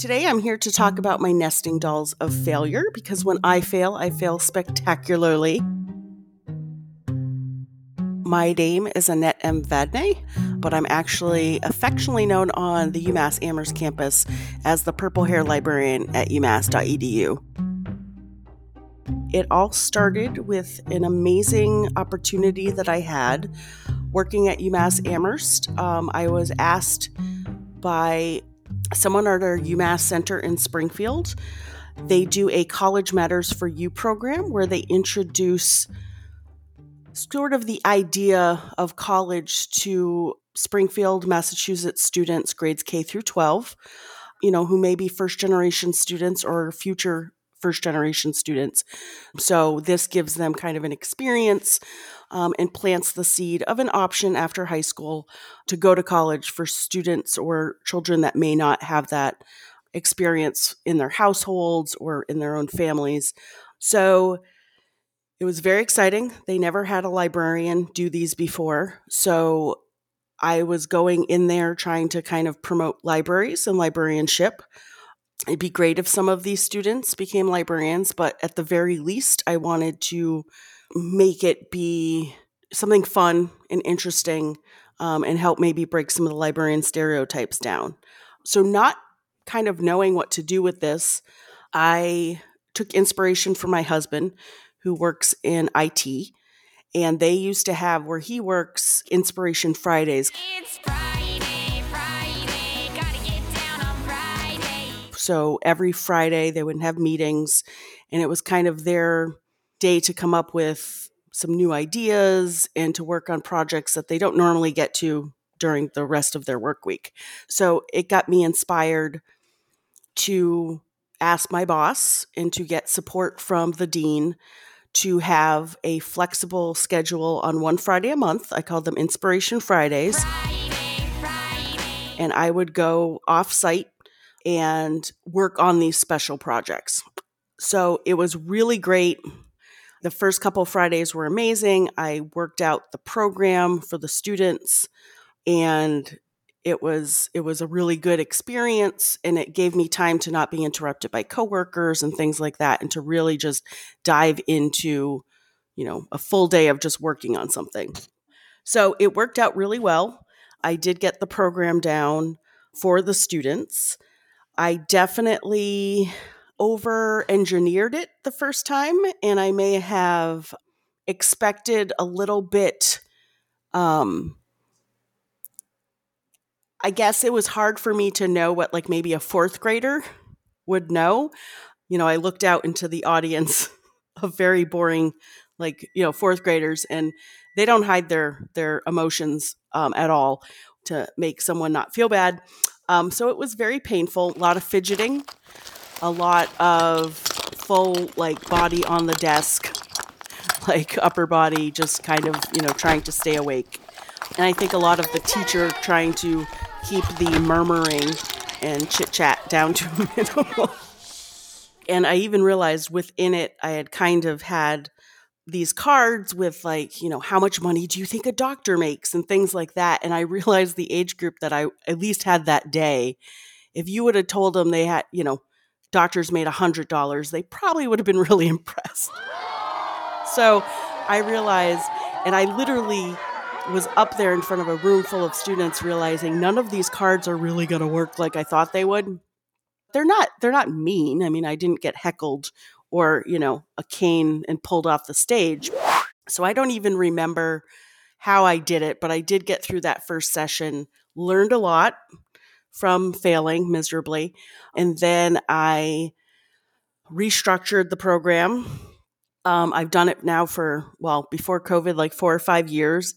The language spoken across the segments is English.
Today I'm here to talk about my nesting dolls of failure because when I fail, I fail spectacularly. My name is Annette M. Vadnais, but I'm actually affectionately known on the UMass Amherst campus as the purple hair librarian at umass.edu. It all started with an amazing opportunity that I had working at UMass Amherst. Um, I was asked by someone at our UMass Center in Springfield. They do a College Matters for You program where they introduce sort of the idea of college to Springfield, Massachusetts students, grades K through 12, you know, who may be first generation students or future first generation students. So this gives them kind of an experience um, and plants the seed of an option after high school to go to college for students or children that may not have that experience in their households or in their own families. So it was very exciting. They never had a librarian do these before. So I was going in there trying to kind of promote libraries and librarianship. It'd be great if some of these students became librarians, but at the very least, I wanted to make it be something fun and interesting um, and help maybe break some of the librarian stereotypes down. So, not kind of knowing what to do with this, I took inspiration from my husband who works in IT. And they used to have where he works Inspiration Fridays. Friday, So every Friday they would have meetings, and it was kind of their day to come up with some new ideas and to work on projects that they don't normally get to during the rest of their work week. So it got me inspired to ask my boss and to get support from the dean to have a flexible schedule on one Friday a month. I called them Inspiration Fridays. Friday, Friday. And I would go off site and work on these special projects. So it was really great the first couple Fridays were amazing. I worked out the program for the students and it was it was a really good experience and it gave me time to not be interrupted by coworkers and things like that and to really just dive into you know a full day of just working on something so it worked out really well i did get the program down for the students i definitely over engineered it the first time and I may have expected a little bit um I guess it was hard for me to know what like maybe a 4th grader would know. You know, I looked out into the audience of very boring like, you know, 4th graders and they don't hide their their emotions um, at all to make someone not feel bad. Um, so it was very painful, a lot of fidgeting a lot of full like body on the desk, like upper body, just kind of, you know, trying to stay awake. And I think a lot of the teacher trying to keep the murmuring and chit chat down to a minimum. and I even realized within it, I had kind of had these cards with like, you know, how much money do you think a doctor makes and things like that. And I realized the age group that I at least had that day, if you would have told them they had, you know, doctors made a $100, they probably would have been really impressed. So I realized, and I literally was up there in front of a room full of students realizing none of these cards are really going to work like I thought they would. They're not they're not mean. I mean, I didn't get heckled or, you know, a cane and pulled off the stage. So I don't even remember how I did it, but I did get through that first session, learned a lot, from failing miserably. And then I restructured the program. Um, I've done it now for, well, before COVID, like four or five years.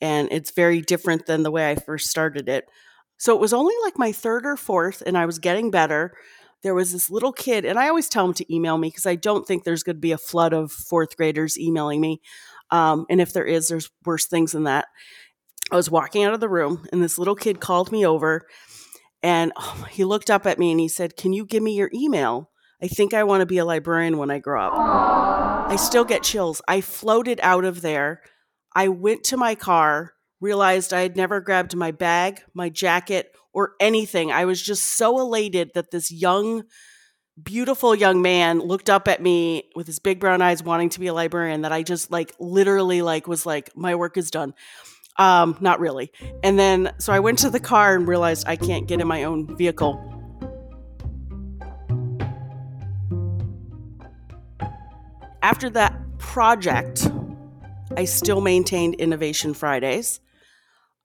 And it's very different than the way I first started it. So it was only like my third or fourth, and I was getting better. There was this little kid, and I always tell him to email me because I don't think there's going to be a flood of fourth graders emailing me. Um, and if there is, there's worse things than that. I was walking out of the room, and this little kid called me over and oh, he looked up at me and he said, Can you give me your email? I think I want to be a librarian when I grow up. I still get chills. I floated out of there. I went to my car, realized I had never grabbed my bag, my jacket, or anything. I was just so elated that this young, beautiful young man looked up at me with his big brown eyes wanting to be a librarian that I just like literally like was like my work is done. Um not really. And then so I went to the car and realized I can't get in my own vehicle. After that project, I still maintained Innovation Fridays.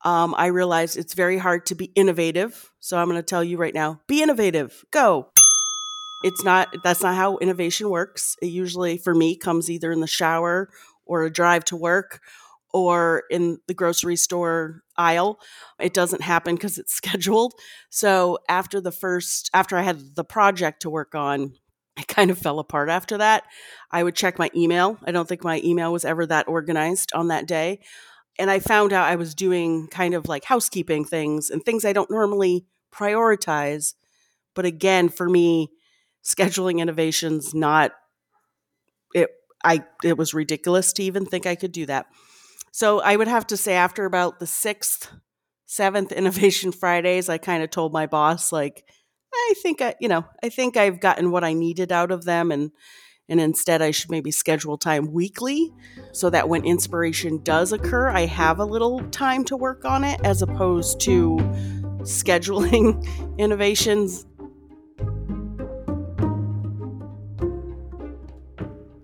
Um, I realized it's very hard to be innovative. So I'm going to tell you right now be innovative, go. It's not, that's not how innovation works. It usually, for me, comes either in the shower or a drive to work or in the grocery store aisle. It doesn't happen because it's scheduled. So after the first, after I had the project to work on, I kind of fell apart after that. I would check my email. I don't think my email was ever that organized on that day. And I found out I was doing kind of like housekeeping things and things I don't normally prioritize. But again, for me, scheduling innovations not it I it was ridiculous to even think I could do that. So I would have to say after about the 6th, 7th innovation Fridays, I kind of told my boss like I think I, you know, I think I've gotten what I needed out of them and and instead I should maybe schedule time weekly so that when inspiration does occur, I have a little time to work on it as opposed to scheduling innovations.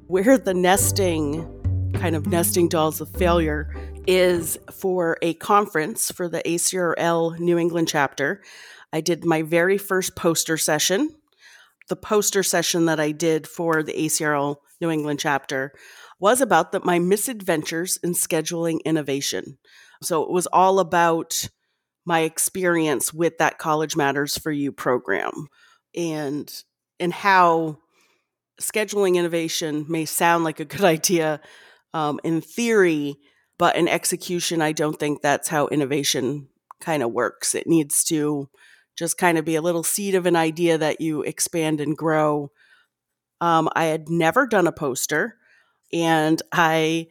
Where the nesting kind of nesting dolls of failure is for a conference for the ACRL New England chapter. I did my very first poster session. The poster session that I did for the ACRL New England chapter was about the, my misadventures in scheduling innovation. So it was all about my experience with that College Matters for You program and and how scheduling innovation may sound like a good idea um, in theory, but in execution, I don't think that's how innovation kind of works. It needs to just kind of be a little seed of an idea that you expand and grow. Um, I had never done a poster, and I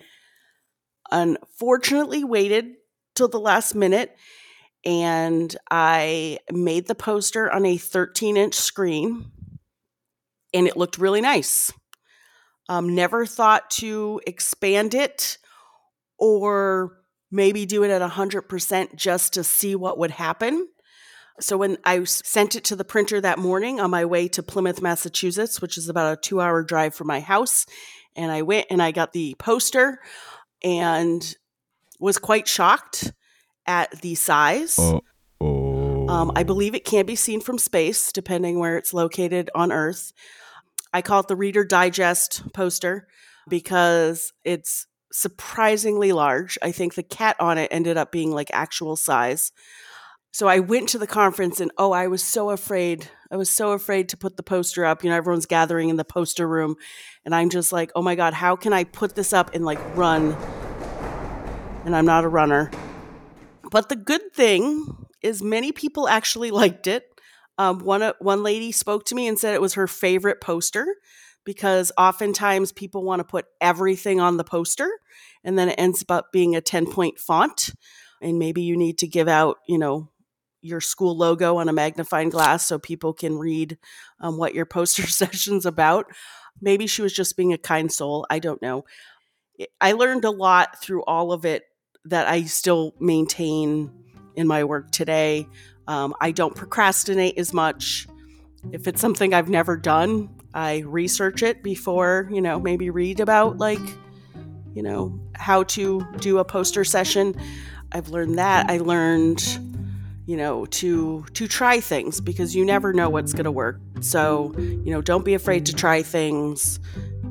unfortunately waited till the last minute and I made the poster on a 13 inch screen and it looked really nice. Um, never thought to expand it or maybe do it at 100% just to see what would happen. So when I sent it to the printer that morning on my way to Plymouth, Massachusetts, which is about a two hour drive from my house, and I went and I got the poster and was quite shocked at the size. Um, I believe it can be seen from space, depending where it's located on Earth. I call it the Reader Digest poster because it's surprisingly large. I think the cat on it ended up being like actual size so I went to the conference and oh, I was so afraid. I was so afraid to put the poster up. You know, everyone's gathering in the poster room. And I'm just like, oh my God, how can I put this up and like run? And I'm not a runner. But the good thing is, many people actually liked it. Um, one, uh, one lady spoke to me and said it was her favorite poster because oftentimes people want to put everything on the poster and then it ends up being a 10 point font and maybe you need to give out you know your school logo on a magnifying glass so people can read um, what your poster session's about. Maybe she was just being a kind soul. I don't know. I learned a lot through all of it that I still maintain in my work today. Um, I don't procrastinate as much. If it's something I've never done, I research it before, you know, maybe read about like, you know, how to do a poster session. I've learned that. I learned you know to to try things because you never know what's going to work. So you know don't be afraid to try things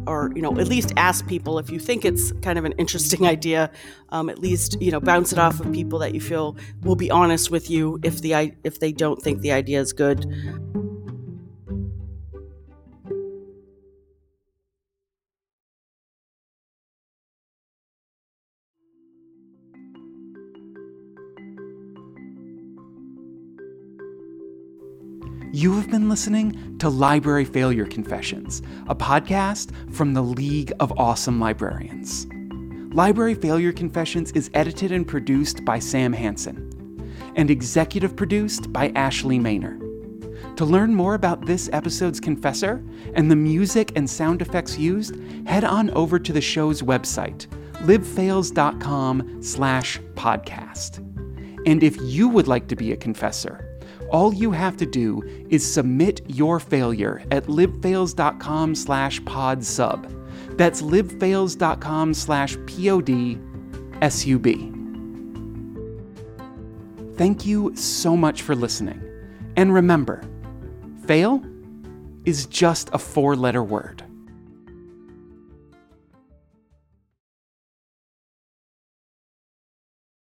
or you know at least ask people if you think it's kind of an interesting idea um, at least you know bounce it off of people that you feel will be honest with you if the if they don't think the idea is good You have been listening to Library Failure Confessions, a podcast from the League of Awesome Librarians. Library Failure Confessions is edited and produced by Sam Hansen and executive produced by Ashley Maynor. To learn more about this episode's confessor and the music and sound effects used, head on over to the show's website, libfails.com slash podcast. And if you would like to be a confessor, all you have to do is submit your failure at libfails.com slash podsub. That's libfails.com slash P-O-D-S-U-B. Thank you so much for listening. And remember, fail is just a four letter word.